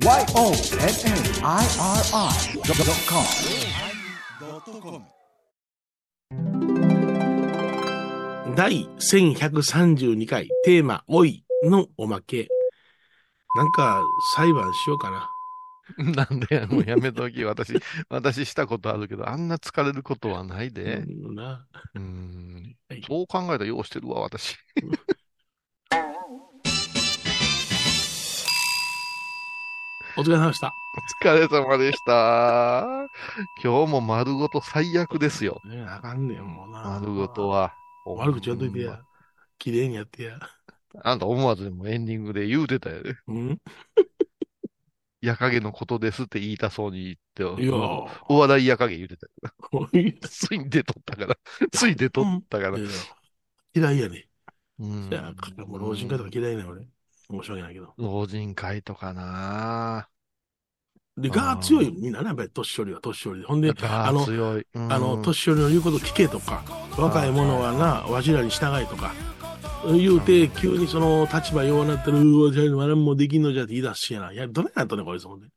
YONNIRI.com 第1132回テーマ「おい」のおまけ。なんか裁判しようかな。なんで、もうやめとき。私、私したことあるけど、あんな疲れることはないで。うんなうんはい。そう考えたらようしてるわ、私。お疲れ様でした。お疲れ様でした。今日も丸ごと最悪ですよ。ねあかんねん、もうな。丸ごと。は。悪口言わんといてや。綺麗にやってや。あんた思わずでもエンディングで言うてたよね。うん？矢影のことですって言いたそうに言って、いやお笑い矢影言うてたついに出とったから。つい出とったから。嫌いやね。うんいや、もう老人会とか嫌いね俺。申し訳ないけど。老人会とかなで、が強いよみんなね、やっぱり年寄りは年寄りで。ほんで、があの、強い。うんあの、年寄りの言うこと聞けとか、若い者はな、わしらに従いとか、言うて、急にその立場弱なってる、うわ、じゃあ何もできんのじゃって言い出すしやな。いや、どれやったね、こいつもんで。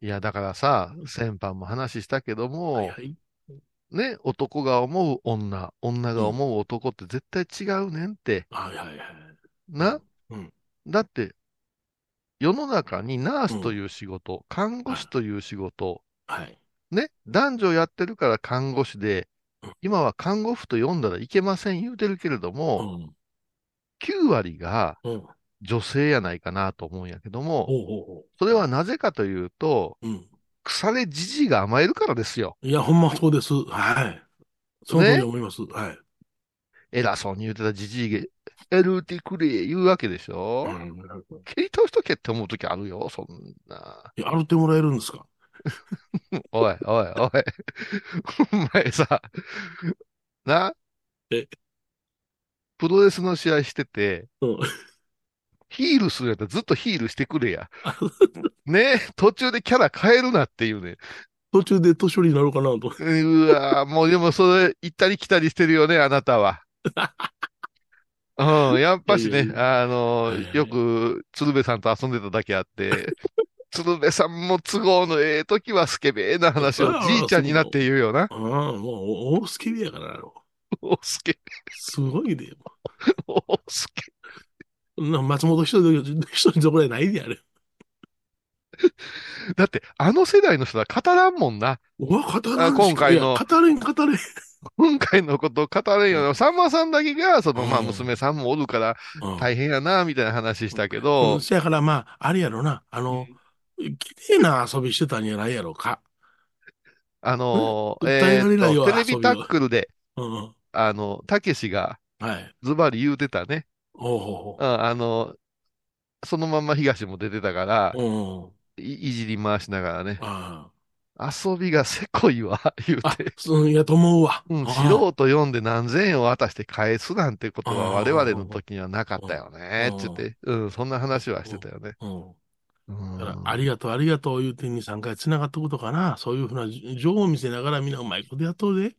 いや、だからさ、先般も話したけども、はいはい。ね、男が思う女、女が思う男って絶対違うねんって。はいはいはい。な、うんだって、世の中にナースという仕事、看護師という仕事、はい。ね、男女やってるから看護師でうん、今は看護婦と呼んだらいけません言うてるけれどうも、ん。9割がうん。女性やないかなと思うんやけども、ほうほうほそれはなぜかというと、う。うん。腐れじじいが甘えるからですよ。いや、ほんまそうです。はい。その通り思います。はい。偉そうに言うてたじじいが、エルティクレイ言うわけでしょ、うん。蹴り倒しとけって思うときあるよ、そんな。いや、歩ってもらえるんですか？おい、おい、おい。お前さ、な？え？プロレスの試合してて、うん。ヒールするやったらずっとヒールしてくれや。ね？途中でキャラ変えるなっていうね。途中で年寄りになるかなと。うわもうでもそれ、行ったり来たりしてるよね、あなたは。うん、やっぱしねあのよく鶴瓶さんと遊んでただけあって、鶴瓶さんも都合のええ時はスケベーな話をじいちゃんになって言うよな。ああ、もう、大スケベやからな。おスケ、すごいで。おスケ。な松本一人で、一人どころやないであれ。だって、あの世代の人は語らんもんな。うわ、語らんあ今回のいや語れん、語れん。今回のことを語れんよな。さんまさんだけが、その、まあ、うん娘さんもおるからうん大変やな、みたいな話したけうどん、そやからまあ、あれやろな。あの、綺麗な遊びしてたんやないやろか。あのー、訴ええーっと、られないわテレビタックルで、うん。あの、たけしがはい。ズバリ言うてたね。ほうほうん、あの、そのまんま東も出てたからう、ほう。うん。いいじり回しながらね、あ遊びがせこいわ、言うて。、そう、いやと思うわ。うん、あ素人読んで何千円を渡して返すなんてことはあ我々の時にはなかったよね、うんつって。うん、そんな話はしてたよね。うん。うんだからありがとう、ありがとう言うて2、3回繋がったことかな。そういうふうな情を見せながらみんなうまいことやっとるで。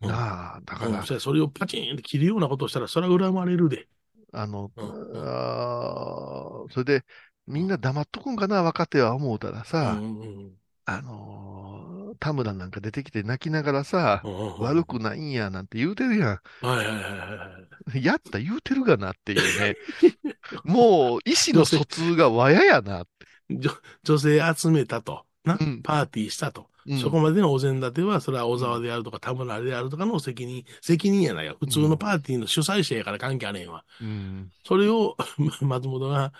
うんなあ、だかうん、らそ、れをパチンって切るようなことをしたら、それは恨まれるで。あの、うんあーそれで、みんな黙っとくんかな、若手は思うたらうさ、んうんあのー田村なんか出てきて泣きながらさう、んうん悪くないんやなんて言うてるやはいはいはいはいはい。ん。やった言うてるがなっていうね。もう、意思の疎通がわややな。女女性集めたと。な、うんパーティーしたと。うんそこまでのお膳立ては、それは小沢であるとか田村であるとかの責任、責任やないよ。普通のパーティーの主催者やから関係あれへんわ。うんそれを 松本が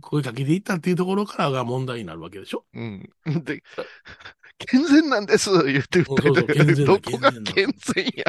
声かけていったっていうところからが問題になるわけでしょ。うん。で、健全なんです言ってそうそう訴えて健全だどこが健全や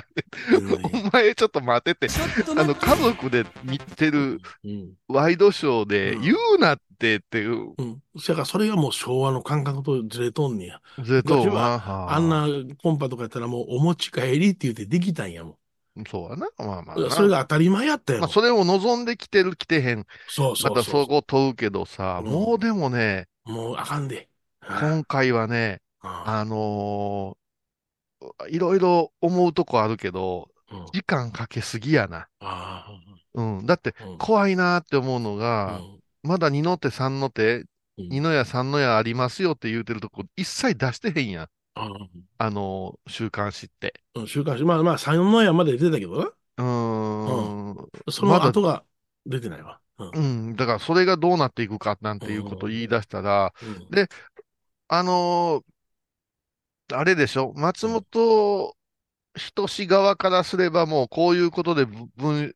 うんねん。お前ちょっと待ってて。あの、家族で見てるうん。ワイドショーでうん言うなってっていう、うん。そやからそれがもう昭和の感覚とずれとんねや。ぜと昔はあんなコンパとかやったらもうお持ち帰りって言ってできたんやもそうやな。まあまあ。それが当たり前やったよ。まあ、それを望んできてる、来てへん。そうそうまたそこ問うけどさ、うんもうでもね、もうあかんで。今回はね、ああのーいろいろ思うとこあるけど、うん時間かけすぎやな。あうん。だって、うん怖いなって思うのうが、んまだ2の手3の手、うん二の矢三の矢ありますよって言うてるとこ一切出してへんやん。ああの、週刊誌って。あ週刊誌、まあまあ、3の矢まで出てたけどな。うーん。その後が出てないわ。うんうん。だからそれがどうなっていくかなんていうことを言い出したら、うんであのーあれでしょ？松本人志側からすればもうこういうことでぶ文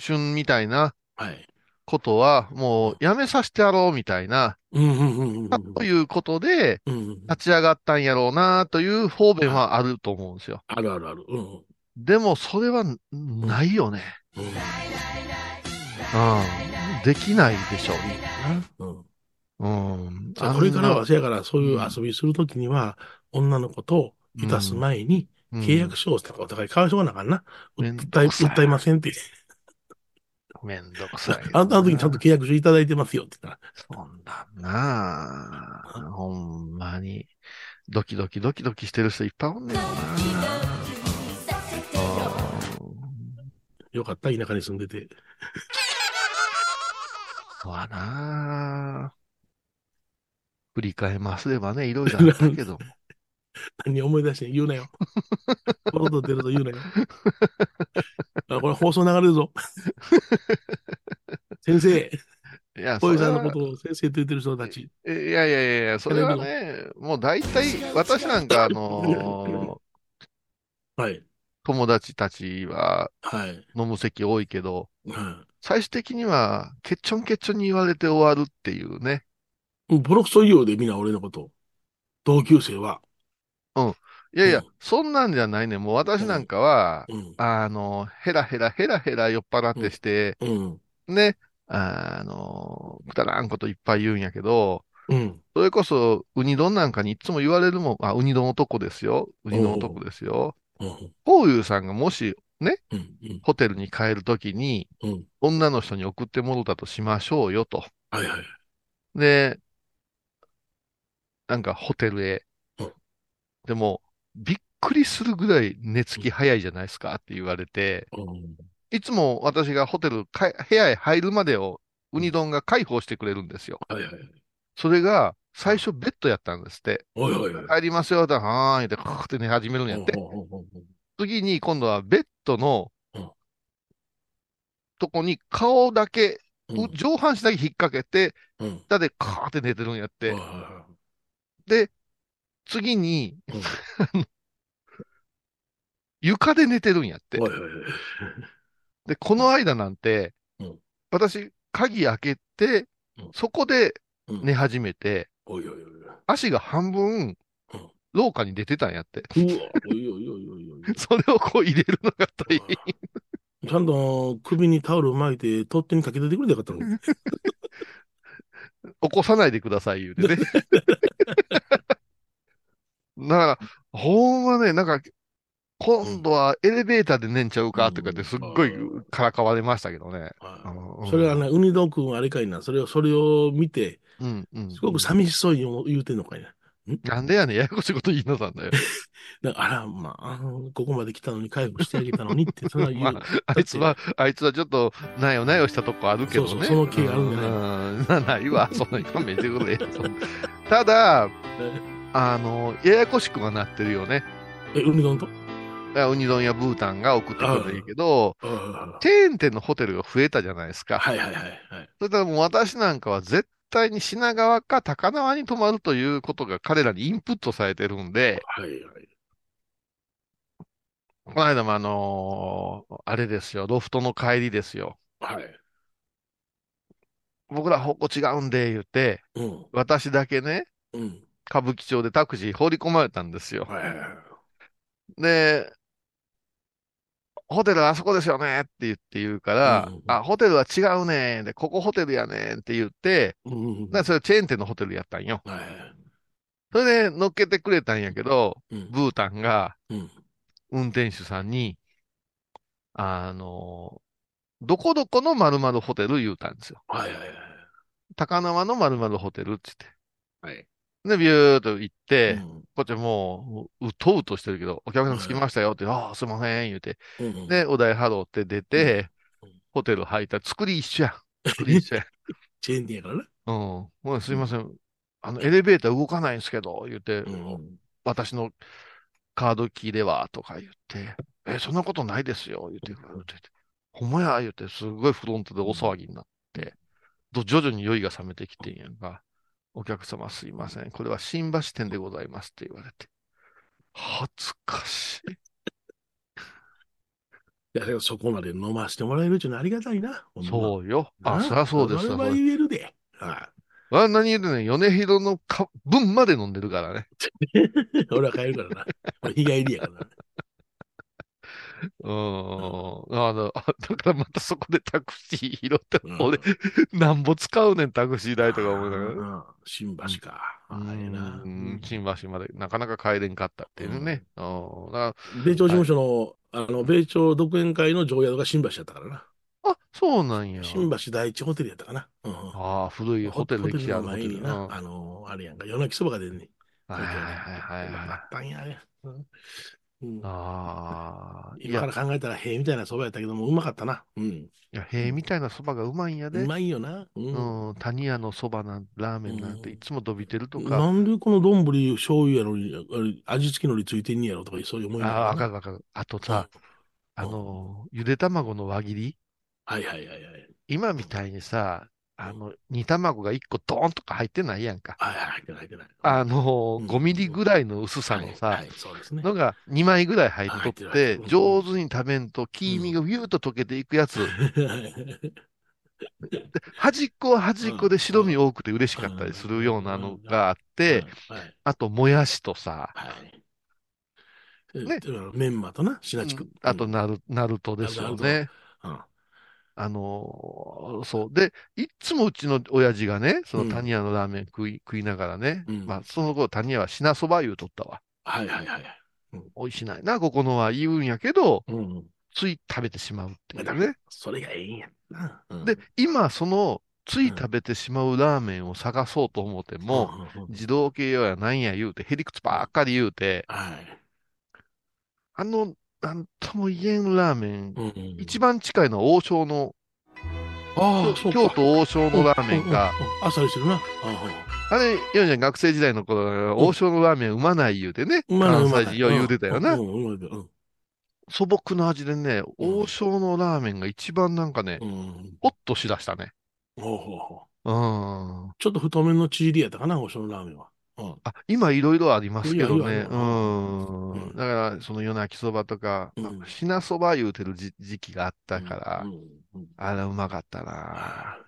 春みたいなはい。ことはもうやめさせてやろうみたいな、うんうんうんうんということでうんうん。立ち上がったんやろうなという方便はあると思うんですよ。あるあるある。うんでもそれはないよね。うん。うん。できないでしょうんう。うん。じゃあこれからは、せやから、そういう遊びするときには、女の子といたす前に、契約書をお互い交わしとかなあかんな。訴え、訴えませんって。めんどくさい。あんたの時にちゃんと契約書いただいてますよって言ったら。そんなんなあ、ほんまに、ドキドキドキドキしてる人いっぱいおんねんなよかった、田舎に住んでて。そうやな振り返ますればね、いろいろあったけども。何思い出して言うなよ。このこと出ると言うなよ。あこれ放送流れるぞ。先生、いや、小井さんのことを先生と言ってる人たち。いやいやいやいや、それはね、もう大体、私なんか、あのー はい。友達たちははい。飲む席多いけど、は最終的には、ケッチョンケッチョンに言われて終わるっていうね。い。ボロクソ言うようで、みんな俺のこと。同級生は。いやいや、うんそんなんじゃないね。もう私なんかは、うん。あの、ヘラヘラヘラヘラ酔っ払ってして、うん。ね、あの、くだらんこといっぱい言うんやけど、うん。それこそ、ウニ丼なんかにいつも言われるもん、あ、ウニ丼男ですよ。ウニ丼男ですよ。うん。こういうさんがもし、うん。ホテルに帰るときに、うん。女の人に送ってもろたとしましょうよと。はいはい。で、なんかホテルへうん。でも、びっくりするぐらい寝つき早いじゃないですかって言われて、うん。いつも私がホテルか、部屋へ入るまでをウニ丼が介抱してくれるんですよ。はいはい。それが最初ベッドやったんですって。おいおいおい。帰りますよ、だはーいって、カーって寝始めるんやって。次に今度はベッドのうんとこに顔だけ、うんう上半身だけ引っ掛けて、うん。下でカーって寝てるんやってで、次にいはい床で寝てるんやっていはいはい。で、この間なんてうん、私、鍵開けてうん、そこでうん寝始めて、おいおいおい足が半分うん、廊下に出てたんやって。それをこう入れるのが大変。ちゃんと首にタオル巻いて、取っ手にかけててくれてよかったのに。起こさないでください、言うてね。だから、ほんまね、なんか、今度はエレベーターで寝んちゃうかとかってすっごいからかわれましたけどね。うんそれはね、ウニド君あれかいな、それを、それを見て、うん、うん。すごく寂しそうに言うてんのかいな。なんでやねん、ややこしいこと言いなさんだよ。だからあら、まあ、ここまで来たのに回復してあげたのにって、そんな言う。まあいつは、あいつはちょっと、なよなよしたとこあるけどね。そうそうその気があるんじゃないうんなないわ、そんなに勘弁してくれ。ただ、あの、ややこしくはなってるよね。え、ウニ丼と？ウニ丼やブータンが送ってくるんいいけど、あチェーン店のホテルが増えたじゃないですか。はいはいはいはい。それからもう私なんかは絶対に品川か高輪に泊まるということが彼らにインプットされてるんで、はいはい。この間もあのーあれですよ、ロフトの帰りですよ。はい。僕ら方向違うんで言って、うん。私だけね、うん。歌舞伎町でタクシー放り込まれたんですよ。で、ホテルあそこですよねって言って言うから、うんうんあ、ホテルは違うねで、ここホテルやねって言って、うんうん。それチェーン店のホテルやったんよ。それで乗っけてくれたんやけど、うん。ブータンがうん。運転手さんに、あの、どこどこの〇〇ホテル言うたんですよ。はいはいはい。高輪の〇〇ホテルって言って。はい。で、ビューっと行って、うんこっちもう、うとうとしてるけど、お客さん着きましたよって、ああ、すいません、言うて。で、お題払って出てうん、ホテル入ったら作り一緒や。作り一緒や。チェーン店やからな。うん。もうすいません。あの、エレベーター動かないんですけど、言って、うん。私のカードキーでは、とか言って、え、そんなことないですよ、言って、言っててほんまや、言って、すごいフロントで大騒ぎになって、と徐々に酔いが冷めてきてんやんか。お客様すいません。これは新橋店でございますって言われて。恥ずかしい。いや、だからそこまで飲ませてもらえるっていうのはありがたいな。う。そうよ。あ、なそりゃそうですそれはわ。言えるで。はあ何言うてんねん、米広のか分まで飲んでるからね。い。俺は帰るからな。俺日帰りやからな。うーん。あの、あだからまたそこでタクシー拾って、うん俺、なんぼ使うねん、タクシー代とか思いながら。うん新橋か。ああ、ええな。うん新橋までなかなか帰れんかったっていうね。うん。米朝事務所の、あの、米朝独演会の常宿が新橋やったからな。らあ、そうなんや。新橋第一ホテルやったかな。うんうんああ、古いホテル歴史あるホテル。の前にな、うんあの、あれやんか、夜泣きそばが出るね。はいはいはいはいはい。うまかったんや、あれ。うんうんああ、今か、ら考えたら、へえみたいなそばやったけども、うまかったな。うん。いや、へえみたいなそばがうまいんやでう。まいよな。うん。うん、谷屋のそばなん、ラーメンなんていつも伸びてるとか。なんでこの丼醤油やのに、味付けのりついてんねやろとか、そういう思いああ、わかる。るわかる。あとさ、うんあの、ゆで卵の輪切りはいはいはいはい。今みたいにさ、あの、煮卵が1個ドーンとか入ってないやんか。入ってない入ってない。あの、うん。5ミリぐらいの薄さのさはいは、い、そうですね。のが2枚ぐらい入っとって上手に食べんと、黄身がビューッと溶けていくやつ。端っこは端っこで白身多くて嬉しかったりするようなのがあって、はい、あと、もやしとさ、はい。ね。ね、メンマとな、シナチク。あと、ナル、ナルトですよね。うん、あのーそう。で、いっつもうちの親父がね、そのうん谷屋のラーメン食い、食いながらね、うんまあ、その頃谷屋は品そば言うとったわ。はいはいはい。美味しないな、ここのは言うんやけど、うん。つい食べてしまうっていうだね。それがええんやな。うんで、、今、その、つい食べてしまうラーメンを探そうと思っても、うんうんうん自動系やなんや言うて、へりくつばっかり言うて、はい。あの、なんとも言えんラーメン、うんうん一番近いのは王将の、ああ、京都王将のラーメンが、あっさりしてるな。あれ、ヨンちゃん学生時代の頃、王将のラーメンうまない言うてね、関西人よう言うてたよな。素朴な味でね、王将のラーメンが一番なんかね、うん。ホッとしだしたね。ほうん。ちょっと太麺のチーリやったかな、おしのラーメンは。うん。あ、今いろいろありますけどね。うん。うん。だから、その夜泣きそばとかうん、品そば言うてる時時期があったからあれうまかったな。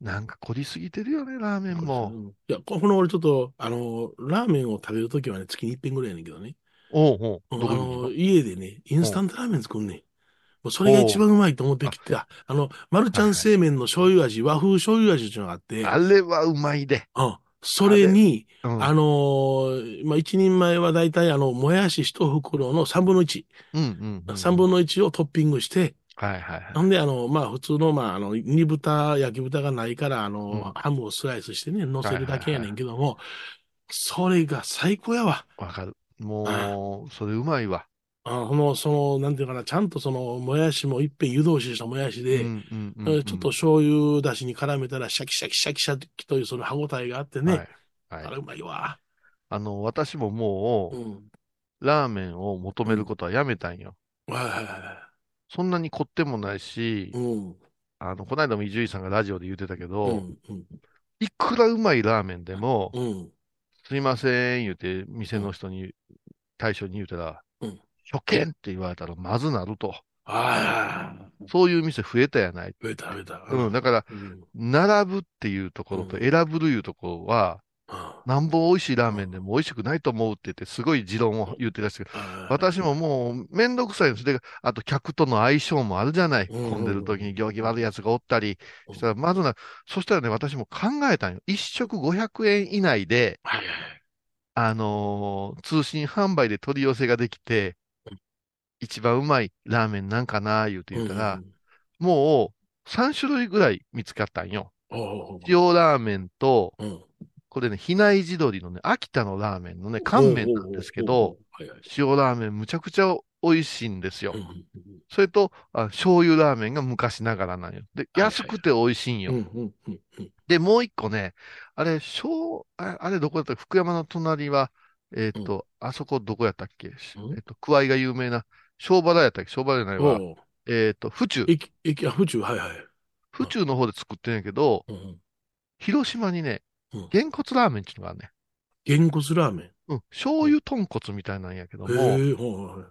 なんか凝りすぎてるよね、ラーメンも。うんいや、この俺ちょっと、あの、ラーメンを食べるときはね、月に一遍ぐらいやねんけどね。おうおう、の家でね、インスタントラーメン作んねん。もうそれが一番うまいと思ってきてた。あの、マルちゃん製麺の醤油味、和風醤油味っていうのがあって、あれはうまいで。うん。それに、うん。あのーまあ、一人前はだいたいあの、もやし一袋の三分の一、うんうんうん。三分の一をトッピングして、はいはいはい。なんで、あの、まあ、普通の、まあ、あの、煮豚、焼き豚がないから、あの、うんハムをスライスしてね、乗せるだけやねんけども、それが最高やわ。わかる。もう、それうまいわ。あこの、その、なんていうかな、ちゃんとその、もやしもいっぺん湯通ししたもやしで、うんうんうんうんちょっと醤油だしに絡めたら、シャキシャキシャキシャキというその歯応えがあってね、はいはいあれうまいわ。あの、私ももう、うん。ラーメンを求めることはやめたんよ。はいはいはそんなに凝ってもないしい。、うん。あの、この間も伊集院さんがラジオで言ってたけうど、ん。うん。いくらうまいラーメンでも、うん。すいません、言うて、店の人に、大将に言うたら、うん初見って言われたらまずなると。ああ、そういう店増えたやない。増えた増えた。うん、だから、うん。並ぶっていうところとうん選ぶというところは、なんぼ美味しいラーメンでも美味しくないと思うって言って、すごい持論を言ってらっしゃる。私ももうめんどくさいんです。で、あと客との相性もあるじゃない。うん混んでる時に行儀悪い奴がおったりしたら、まずな、そしたらね、私も考えたんよ。一食500円以内で、あのー通信販売で取り寄せができてうん、一番うまいラーメンなんかな、言うてはい。言ったら、うんもう3種類ぐらい見つかったんよ。塩ラーメンと、これね、比内地鶏のね、秋田のラーメンのね、乾麺なんですけど、、塩ラーメンむちゃくちゃ美味しいんですよ。それと、あ醤油ラーメンが昔ながらなんよ。で、安くて美味しいんよ。で、もう一個ね、あれ、小、ああれどこだった福山の隣は、えっ、と、あそこどこやったっけ、えっ、と、クワイが有名な、小原やったっけ？小原じゃないわ。えっ、と、府中。府中、はいはい。府中の方で作ってんやけど、うん。広島にねうん、げんこつラーメンっていうのがあるね。げんこつラーメン？うん。醤油豚骨みたいなんやけどへも、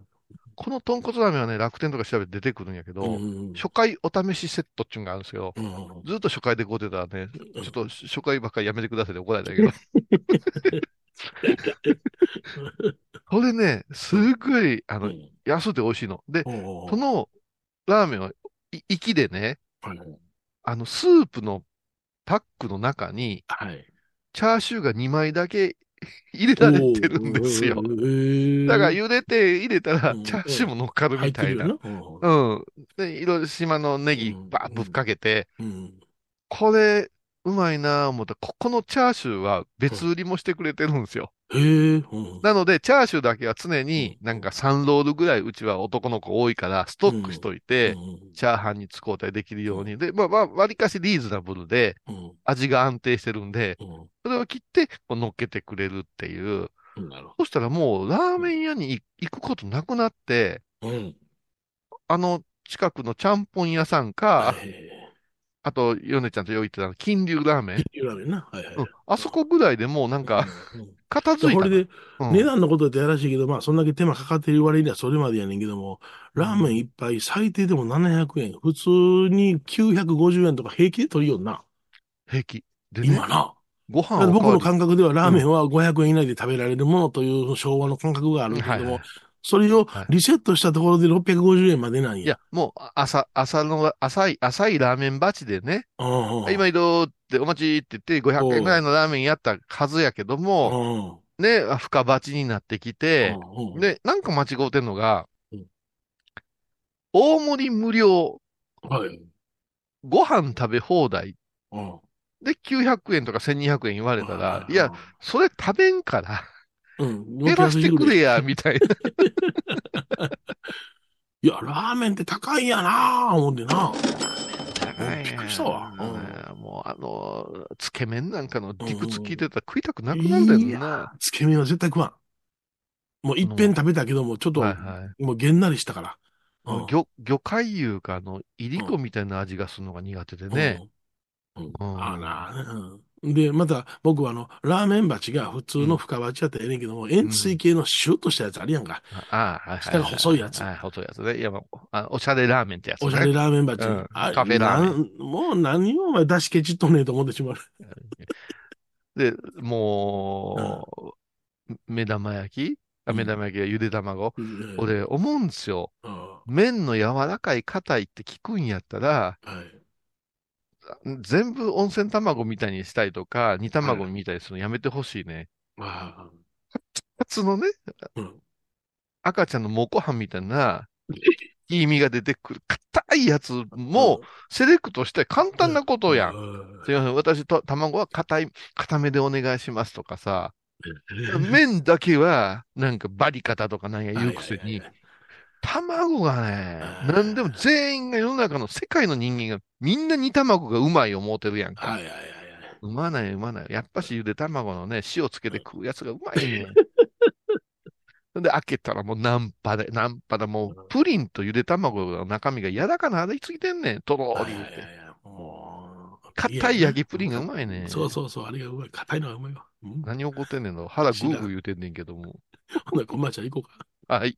この豚骨ラーメンはね、楽天とか調べて出てくるんやけど、ほううん初回お試しセットっていうのがあるんですよ。うんうんずっと初回でこう出たらね、うんちょっと初回ばっかりやめてくださいって怒られたけど。これね、すっごい、あの、うん安くて美味しいの。で、このラーメンは、い粋でね、あの、スープのパックの中に、はい。チャーシューが2枚だけ入れられてるんですよ。だから茹でて入れたら、うんチャーシューも乗っかる入みたいな。うんうん。で、広島のネギうんバーッぶっかけて、うん。これ、うまいなぁ思ったら、ここのチャーシューは別売りもしてくれてるんですよ。へえ。うんなので、チャーシューだけは常になんか3ロールぐらいうちは男の子多いから、ストックしといて、うん。チャーハンに使うたりできるように。で、まあまあ、割かしリーズナブルで、うん。味が安定してるんで、うそれを切って、こう乗っけてくれるっていう。ん。なるほそしたらもう、ラーメン屋に行くことなくなって。あの近くのちゃんぽん屋さんか、はいあと、ヨネちゃんとよう言ってた金龍ラーメン、いうラーメンな。はいはい。うん、あそこぐらいでもうなんか、片付いたな。これで、うん値段のことってやらしいけど、まあ、そんだけ手間かかってる割にはそれまでやねんけども、ラーメン一杯最低でも700円。普通に950円とか平気で取りよんな。平気。でね今、な。ごだから僕の感覚ではラーメンは500円以内で食べられるものという昭和の感覚があるんだけどもはいはい、それをはい。リセットしたところで650円までなんや。いや、もう、朝、朝の、浅い、浅いラーメン鉢でね、うんうん、今移動ってお待ちって言って500円ぐらいのラーメンやったはずやけども、うん。ね、深鉢になってきて、うんうん。で、なんか間違うてんのがうん、大盛り無料、はい。ご飯食べ放題。うん。で900円とか1200円言われたら、いあや、、それ食べんから、うん、減らしてくれや、みたいな。いや、ラーメンって高いんやなぁ、思ってな。びっくりしたわうんもう、あの、つけ麺なんかの理屈聞いてたら食いたくなくいなんだよやな。つけ麺は絶対食わん。もう一遍食べたけども、ちょっと、はいはい。もうげんなりしたから。うん魚、魚介いうか、あの、いりこみたいな味がするのが苦手でね。うん。うんうんああなあねうんで、また僕はあの、ラーメン鉢が普通の深鉢やったらええねんけども、円錐形のシュッとしたやつあるやんか。ああ。下が細いやつはい、細いやつね。いや、まああ、おしゃれラーメンってやつね。おしゃれラーメン鉢。うんあカフェラーメンもう何をお前出しケチっとんねえと思ってしまう。で、もう、目玉焼き？目玉焼きがゆで卵？うん俺、思うんですよ。うん麺の柔らかい硬いって聞くんやったら、はい。全部温泉卵みたいにしたいとか、煮卵みたいにするのやめてほしいね。あ普通のね、あうん。赤ちゃんのモコハンみたいな、いい身が出てくる、硬いやつも、セレクトして簡単なことやん。うん。すいません、私と卵は硬い、硬めでお願いしますとかさ、麺だけは、なんかバリカタとかなんや言うくせに卵がねあ、ーなんでも全員が世の中の世界の人間がみんな煮卵がうまい思うてるやんか。はいはいはいはい。うまない、うまない。やっぱしゆで卵のね、塩つけて食うやつがうまいねん。で、開けたらもうナンパで、ナンパでもう、プリンとゆで卵の中身が柔らかなあれついてんねん。とろーり言うて。もう硬い焼きプリンがうまいね。そうそうそう、あれがうまい。硬いのがうまいわ。うん、何怒ってんねんの？腹グーグー言うてんねんけども。ほな、こんまちゃん行こうか。はい。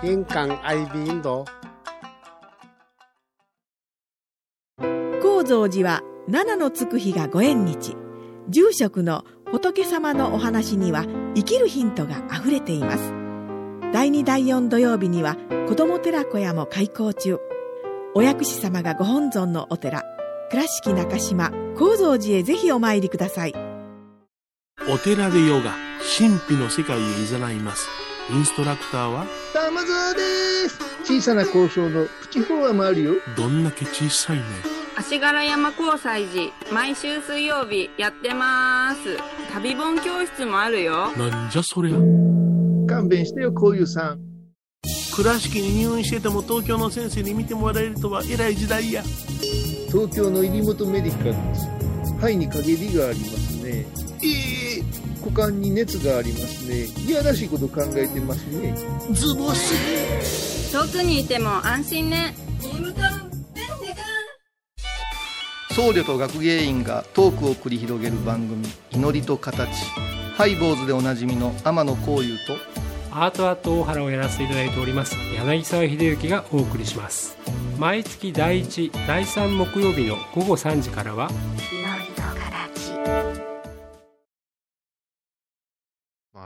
印港 IB 印度高蔵寺は七のつく日がご縁日。住職の仏様のお話には生きるヒントがあふれています。第2第4土曜日には子ども寺小屋も開校中。お薬師様がご本尊のお寺。倉敷中島・高蔵寺へぜひお参りください。お寺でヨガ、神秘の世界へ誘います。インストラクターは、玉沢です。小さな交渉のプチフォアもあるよ。どんだけ小さいね。足柄山交際時毎週水曜日やってます旅本教室もあるよなんじゃそりゃ。勘弁してよ、こういうさん。倉敷に入院してても東京の先生に見てもらえるとは偉い時代や。東京の入元メディカルです。肺に陰りがありますね。ええ股間に熱がありますね。いやらしいこと考えてますね。ズボス。遠くにいても安心ね僧侶と学芸員がトークを繰り広げる番組「祈りと形」ハイ坊主でおなじみの天野幸雄とアートアート大原をやらせていただいております柳沢秀幸がお送りします毎月第1第3木曜日の午後3時からは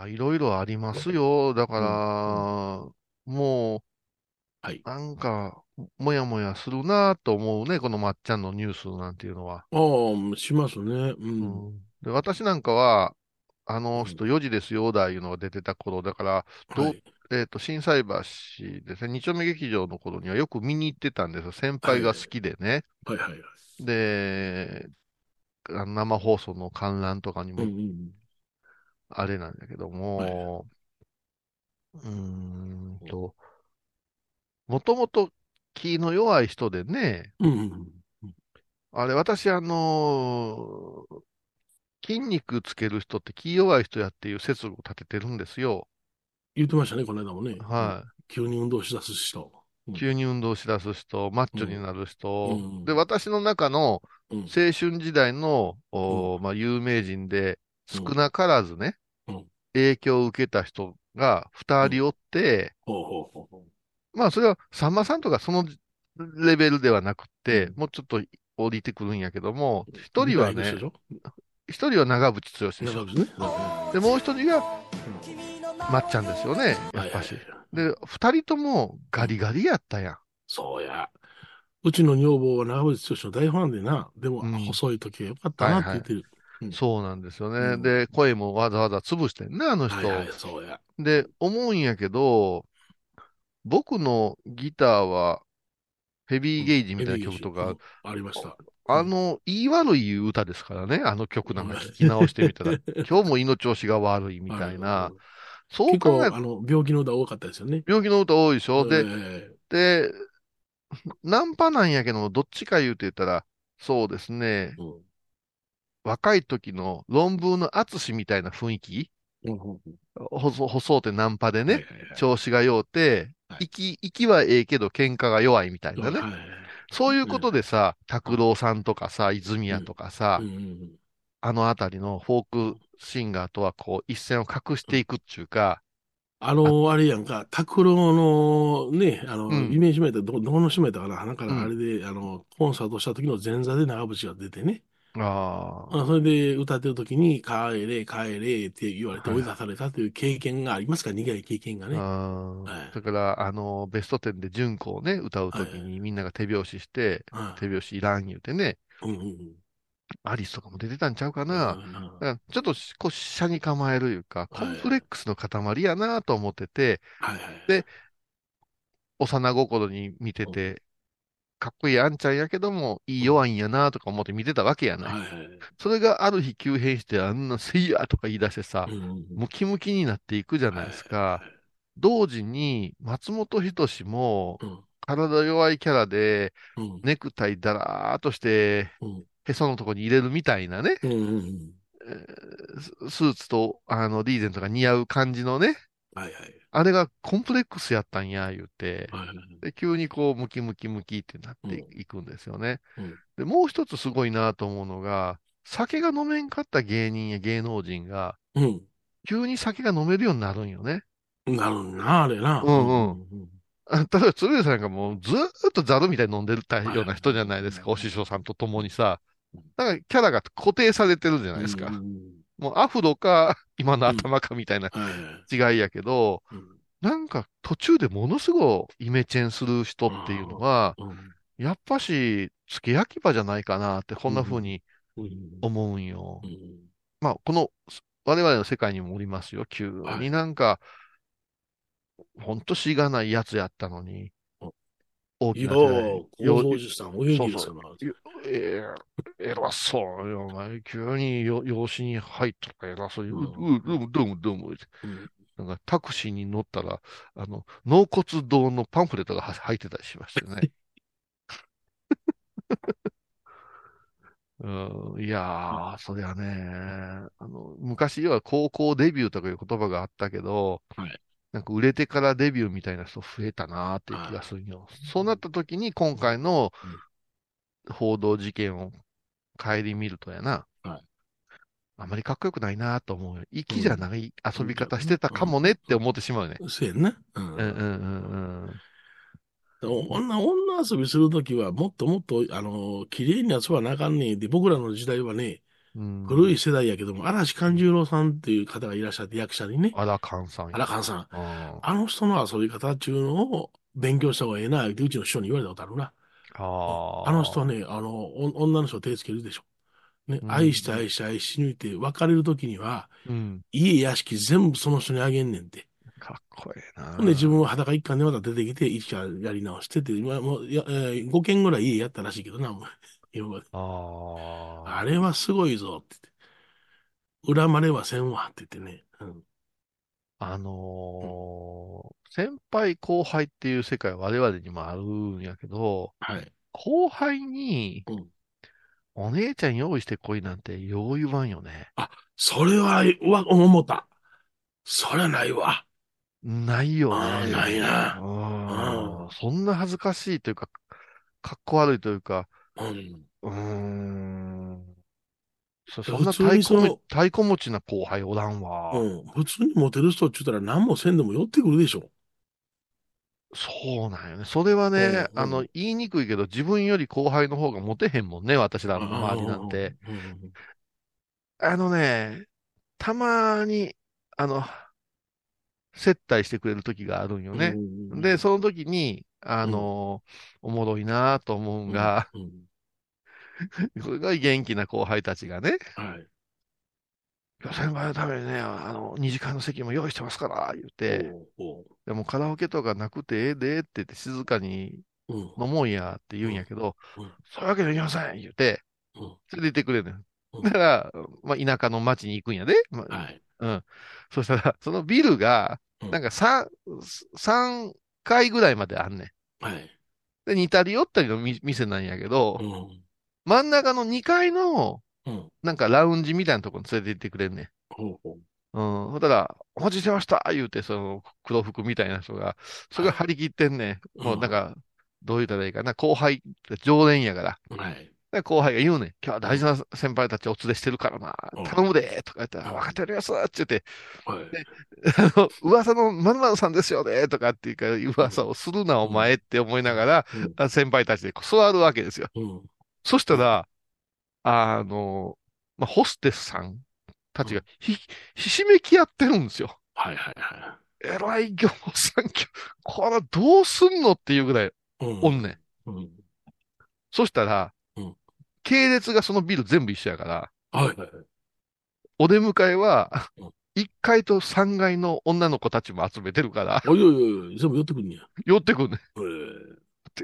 まあ、いろいろありますよ。だから、もう、はい。なんか、もやもやするなと思うね、このまっちゃんのニュースなんていうのは。ああ、しますね。うん。で私なんかは、あの人4時ですよ、だいうのが出てた頃、だから、どうはいえっと、心斎橋ですね、二丁目劇場の頃にはよく見に行ってたんですよ。先輩が好きでね。はいはいはい。で、生放送の観覧とかにもうんうん。あれなんだけども、うーんと、もともと気の弱い人でね、うんうんあれ、私、あのー筋肉つける人って気弱い人やっていう説を立ててるんですよ。言ってましたね、この間もね。はい。急に運動しだす人。うん急に運動しだす人、マッチョになる人、うんで、私の中のうん青春時代の、おまあ、有名人で少なからずね、うん影響を受けた人が二人おって、まあ、それはさんまさんとかそのレベルではなくて、もうちょっと降りてくるんやけども、う。一人はね一人は長渕剛でし。で、もう一人がまっちゃんですよね、やっぱし。で、二人ともガリガリやったやん。そうや。うちの女房は長渕剛の大ファンでな、でも、うん細い時がよかったなって言ってる。うん。そうなんですよね。うん。で、声もわざわざ潰してんな、あの人。はいはい、そうや。で、思うんやけど、僕のギターは、ヘビーゲージみたいな曲とか、うんありました。あの、言い悪い歌ですからね、あの曲なんか聞き直してみたら、今日も胃の調子が悪いみたいな、そう考えあの、病気の歌多かったですよね。病気の歌多いでしょ、で、えで、ナンパなんやけど、どっちか言うて言ったら、そうですね、えうん若い時の論文の淳みたいな雰囲気、うんうん細細うてナンパでね、調子が弱うて、はい。息、息はええけど喧嘩が弱いみたいなね。そういうことでさ、拓郎さんとかさ、泉谷とかさ、うん。うんあのあたりのフォークシンガーとはこう一線を画していくっていうか、あの、あれやんか、拓郎のね、あの、うん。イメージ名ってど、どこの島やったかななんかうん。あれで、あの、コンサートした時の前座で長渕が出てね。ああ、あそれで歌ってる時に、帰れ、帰れって言われてはい。追い出されたという経験がありますか？ら、苦い経験がね。あはい。ーだから、あの、ベスト10で純子をね、歌うときにみんなが手拍子して、はい。手拍子いらん言うてね、うんうんうん。アリスとかも出てたんちゃうかな。うんだからちょっとしこう、車に構えるいうか、コはい。ンプレックスの塊やなと思ってて、はいはい。で幼心に見てて、かっこいいあんちゃんやけども、いい弱いんやなとか思って見てたわけやない。はいはい。それがある日急変して、あんなせいやとか言い出してさう、んうんうんムキムキになっていくじゃないですか。はい同時に、松本人志もうん体弱いキャラで、うんネクタイだらーっとして、うんへそのとこに入れるみたいなね、うんうんうんえーススーツとあのリーゼントが似合う感じのね、はいはい。あれがコンプレックスやったんや、言うて、で、急にこう、ムキムキムキってなっていくんですよね。うんで、もう一つすごいなと思うのが、酒が飲めんかった芸人や芸能人が、うん。急に酒が飲めるようになるんよね。なるな、あれな。うんうんあ例えば、鶴瓶さんがもうずーっとザルみたいに飲んでるたような人じゃないですか、お師匠さんと共にさ。だからキャラが固定されてるじゃないですか。もうアフロか、今の頭かみたいな違いやけど、なんか途中でものすごいイメチェンする人っていうのは、やっぱし、付け焼き場じゃないかなって、こんな風にうん。思うんよ。うん。まあ、この、我々の世界にもおりますよ。急に。なんか、ほんとしがないやつやったのに、大きな手でよう、構さん、お元気ですええ偉そうよ、お前。急によ養子に入ったから偉そうに、う、う、どうも、どうも、どうも。なんかタクシーに乗ったら、あの、納骨堂のパンフレットがは入ってたりしましたよね。うん、いやー、そりゃね、あの、昔は高校デビューとかいう言葉があったけど、なんか売れてからデビューみたいな人増えたなーっていう気がするよ。そうなった時に今回の報道事件を顧みるとやな、あまりかっこよくないなと思うよ。粋じゃない遊び方してたかもねって思ってしまうよね。そうやんな。うん。うんうんうん女、女遊びするときは、もっともっと、あの、綺麗に遊ばなあかんねんで、僕らの時代はね、うん。古い世代やけども、嵐勘十郎さんっていう方がいらっしゃって、役者にね。荒勘さん。荒勘さん。ああの人の遊び方っていうのを勉強した方がええな、ってうちの師匠に言われたことあるな。ああの人はね、あの、お女の人を手つけるでしょ。ね、愛して愛して愛し抜いて、別れるときには、うん。家屋敷全部その人にあげんねんて。かっこええな。ほんで、自分は裸一貫でまた出てきて、一からやり直してて、今もうや、えー、5軒ぐらい家やったらしいけどな、もう今まで。ああれはすごいぞって言って。恨まれはせんわって言ってね。うん、あのー先輩後輩っていう世界は我々にもあるんやけど、はい、後輩に、お姉ちゃん用意してこいなんてよう言わんよね。あ、それは、うわ、思った。それはないわ。ないよあね。ないな。うんそんな恥ずかしいというか、かっこ悪いというか、うん。うーん。そそんな太鼓も太鼓持ちな後輩おらんわ。うん。普通にモテる人って言ったら何もせんでも寄ってくるでしょ。そうなんよね。それはね、うんうんあの、言いにくいけど、自分より後輩の方がモテへんもんね、私らの周りなんて。あのね、たまに、あの、接待してくれる時があるんよね。で、その時に、あの、おもろいなと思うんが、すごい元気な後輩たちがね、はい。いや先輩のためにね、あの、二次会の席も用意してますから、言って、でもカラオケとかなくてええでって言って静かに飲もうやって言うんやけど、そういうわけにはいきません言って、連れて行ってくれるのよ。だから、まあ、田舎の町に行くんやで。まあうん。そしたら、そのビルが、なんか3、三階ぐらいまであんねん。はい。で、似たり寄ったりのみ店なんやけど、真ん中の2階の、うんなんかラウンジみたいなところに連れて行ってくれんねん。ほうほう。うん。たら、お待ちしてました言うて、その黒服みたいな人が、それが張り切ってんねん。もうなんか、どう言ったらいいかな、後輩、常連やから。はい。で後輩が言うねん。今日は大事な先輩たちお連れしてるからな。頼むで。とか言ったら、分かっておりますって言って、であの噂の〇〇さんですよね。とかっていうか、噂をするな、お前って思いながら、あ先輩たちで座るわけですよ。そしたら、あの、まあ、ホステスさんたちがひ、ひしめき合ってるんですよ。はいはいはえらい行さん、これどうすんのっていうぐらい、おんねん。うん。そしたら、系列がそのビル全部一緒やから、はいはいはい。お出迎えは、1階と3階の女の子たちも集めてるから、おいおいおい、全部寄ってくんねや。寄ってくんね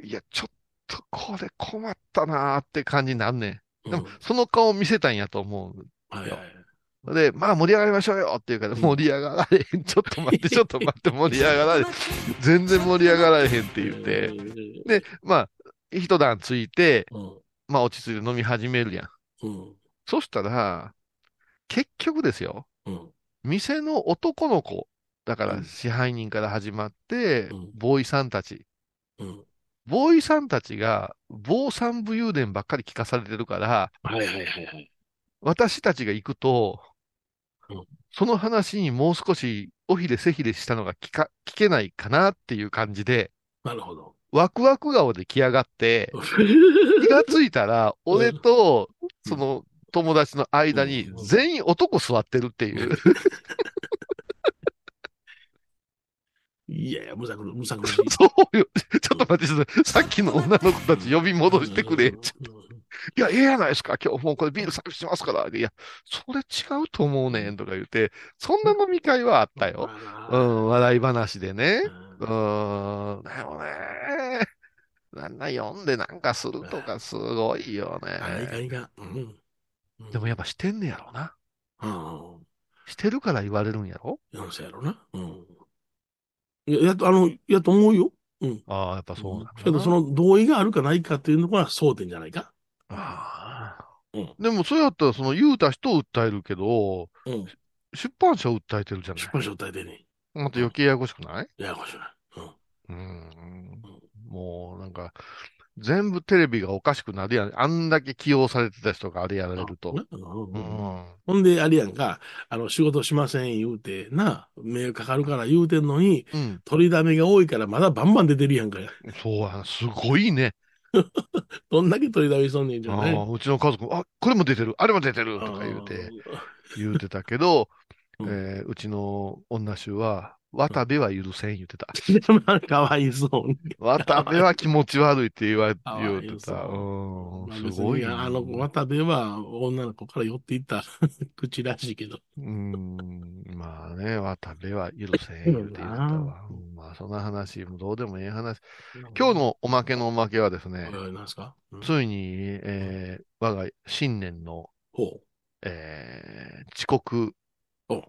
いや、ちょっとこれ困ったなーって感じになんねん。でも、その顔見せたんやと思う。はいはい。で、まあ盛り上がりましょうよっていうから、盛り上がられへん。ちょっと待って、ちょっと待って、盛り上がられへん。全然盛り上がられへんって言って。で、まあ、一段ついて、まあ落ち着いて飲み始めるやん。うん。そしたら、結局ですよ。うん。店の男の子、だから支配人から始まって、ボーイさんたち。うん。ボーイさんたちが、坊さん武勇伝ばっかり聞かされてるから、はいはいはいはい。私たちが行くと、その話にもう少しおひれせひれしたのが聞か、聞けないかなっていう感じで、なるほど。ワクワク顔で来やがって、気がついたら、俺と、その友達の間に全員男座ってるっていう。いやいや、むさくる、むさく。そうよ。ちょっと待って、さっきの女の子たち呼び戻してくれ。いや、ええやないですか。今日もうこれビールサービスしますから。いや、それ違うと思うねんとか言って、そんな飲み会はあったよ。うん、笑い話でね。うん、でもね、なんだ読んでなんかするとかすごいよあいかんね。いかん。うん。でもやっぱしてんねやろな。うん。してるから言われるんやろ？いや、そうやろな。うん。いや、やっと、あの、やと思うよ。うん。ああ、やっぱそうなんだな。けど、その同意があるかないかっていうのが争点じゃないか。ああうんでも、そうやったら、その言うた人を訴えるけど、うん。出版社を訴えてるじゃない？出。版社訴えてね。また余計ややこしくない？ややこしいな。うん。うん。もう、なんか、全部テレビがおかしくなるやん。あんだけ起用されてた人があれやられると。うんうん。ほんで、あれやんか、あの、仕事しません言うて、な、迷惑かかるから言うてんのに、うん。取りだめが多いからまだバンバン出てるやんか。そうや、すごいね。どんだけ取りだめしとんねんじゃない。ああうちの家族、あ、これも出てる、あれも出てるとか言うて、言うてたけど、うんえーうちの女衆は、渡部は許せん言ってた。かわいそうに。渡部は気持ち悪いって言われ、てた。すごいな。別にあの、渡部は女の子から寄っていった 口らしいけど。うん、まあね、渡部は許せん言うてたわ。うんまあ、そんな話、どうでもええ話。今日のおまけのおまけはですね、すか、うんついに、えー我が新年の、ほえー遅刻お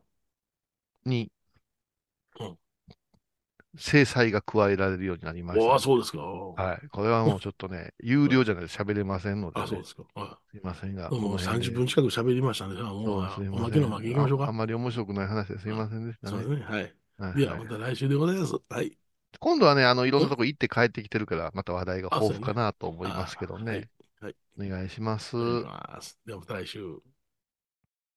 にうん制裁が加えられるようになりました。おあ、そうですか。ははい。これはもうちょっとね、有料じゃないと喋れませんので、あ、ね、そうですか。はすいませんが。い。もうこの辺で30分近く喋りましたね。あもう、おまけのまけ行きましょうか。ああんまり面白くない話ですいませんでしたね。そうですね。はい。はいでは、また来週でございます。はい。今度はね、あの、いろんなとこ行って帰ってきてるから、また話題が豊富かなと思いますけどね。ねはい。お願いします。お願いしますでは、また来週。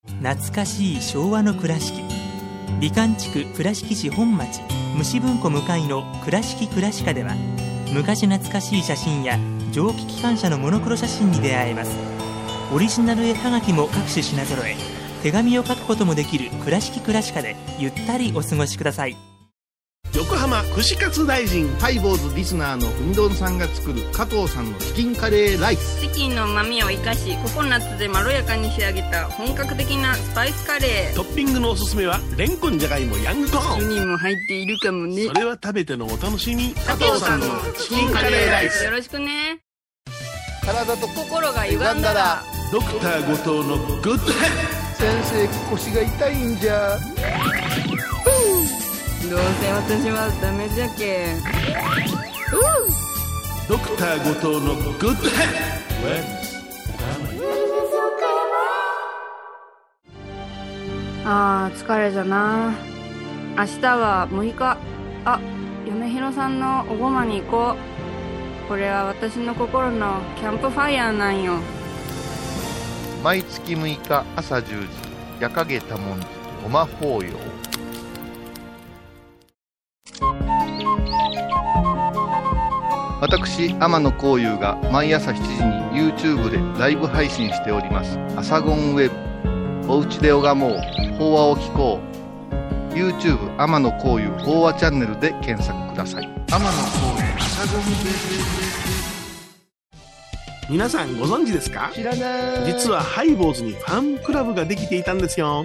懐かしい昭和の倉敷美観地区倉敷市本町虫文庫向かいの「倉敷倉歯科」では昔懐かしい写真や蒸気機関車のモノクロ写真に出会えます。オリジナル絵はがきも各種品揃え手紙を書くこともできる「倉敷倉歯科」でゆったりお過ごしください。横浜串カツ大臣。ハイボーズリスナーのうみどんさんが作る加藤さんのチキンカレーライス。チキンの旨味を生かしココナッツでまろやかに仕上げた本格的なスパイスカレー。トッピングのおすすめは、レンコンじゃがいもヤングコーン。1人も入っているかもね。それは食べてのお楽しみ。加藤さんのチキンカレーライス。よろしくね。体と心が歪んだら。ドクター後藤のグッドヘ先生腰が痛いんじゃどうせ私はダメじゃけドクター後藤のグッドヘあー疲れじゃな。明日は6日。あ嫁ひろさんのおごまに行こう。これは私の心のキャンプファイヤーなんよ。毎月6日朝10時、夜影多文字、ごま法要。私、天野幸雄が毎朝7時に YouTube でライブ配信しております。アサゴンウェブ。おうちで拝もう。法話を聞こう。YouTube 天野幸雄法話チャンネルで検索ください。天野幸雄アサゴンウェ皆さんご存知ですか？知らない実はハイボーズにファンクラブができていたんですよ。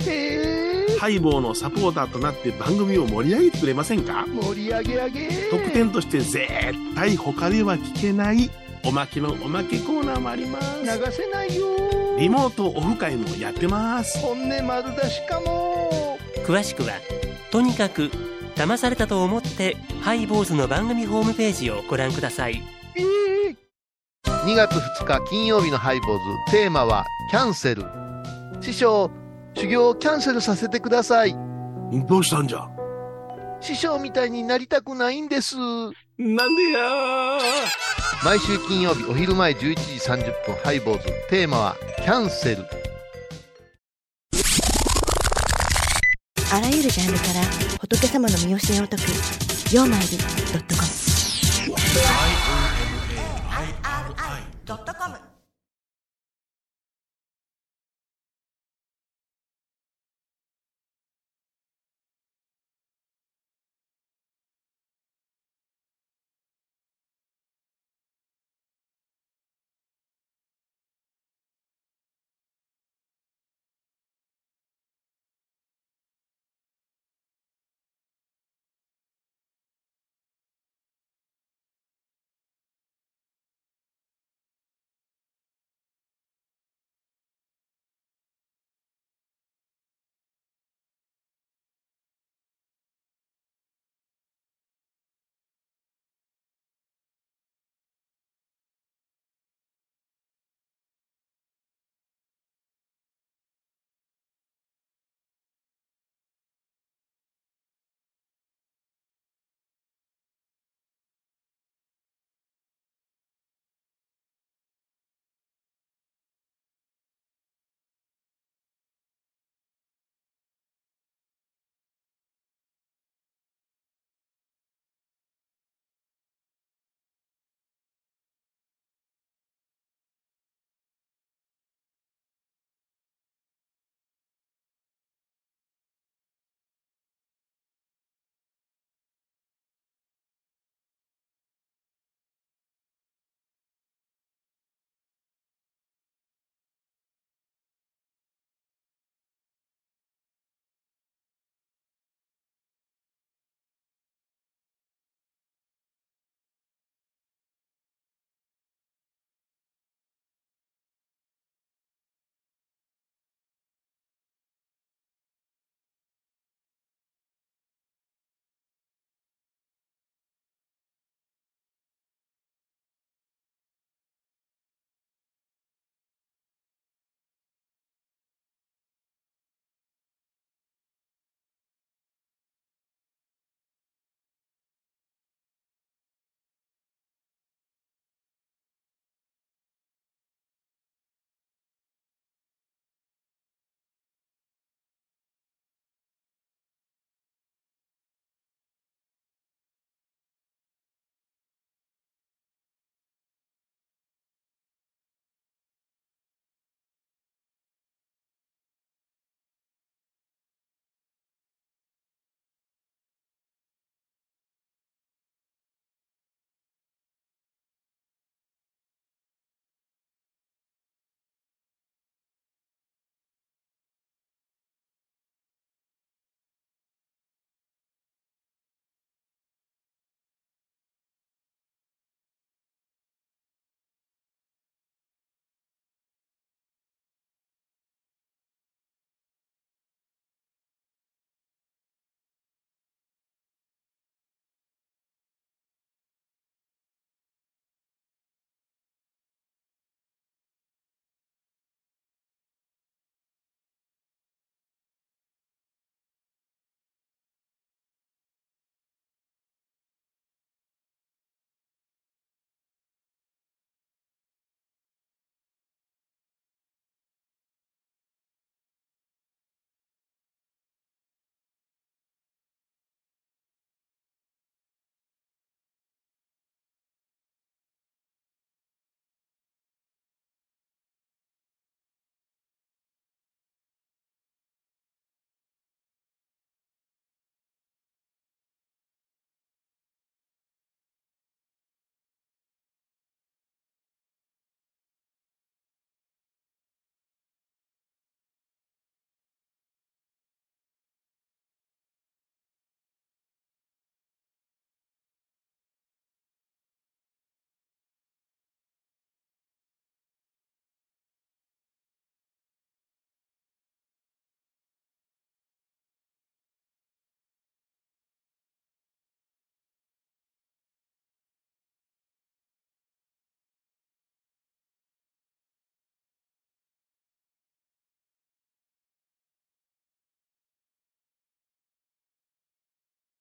ハイボーのサポーターとなって番組を盛り上げてくれませんか？盛り上げ上げ特典として絶対他では聞けないおまけのおまけコーナーもあります。流せないよリモートオフ会もやってます。本音丸出しかも詳しくはとにかく騙されたと思ってハイボーズの番組ホームページをご覧ください2月2日金曜日のハイボーズテーマはキャンセル師匠修行をキャンセルさせてくださいどうしたんじゃ師匠みたいになりたくないんです。なんでや毎週金曜日お昼前11時30分ハイボーズ。テーマはキャンセル。あらゆるジャンルから仏様の身教えを解く「曜マイルドットコム」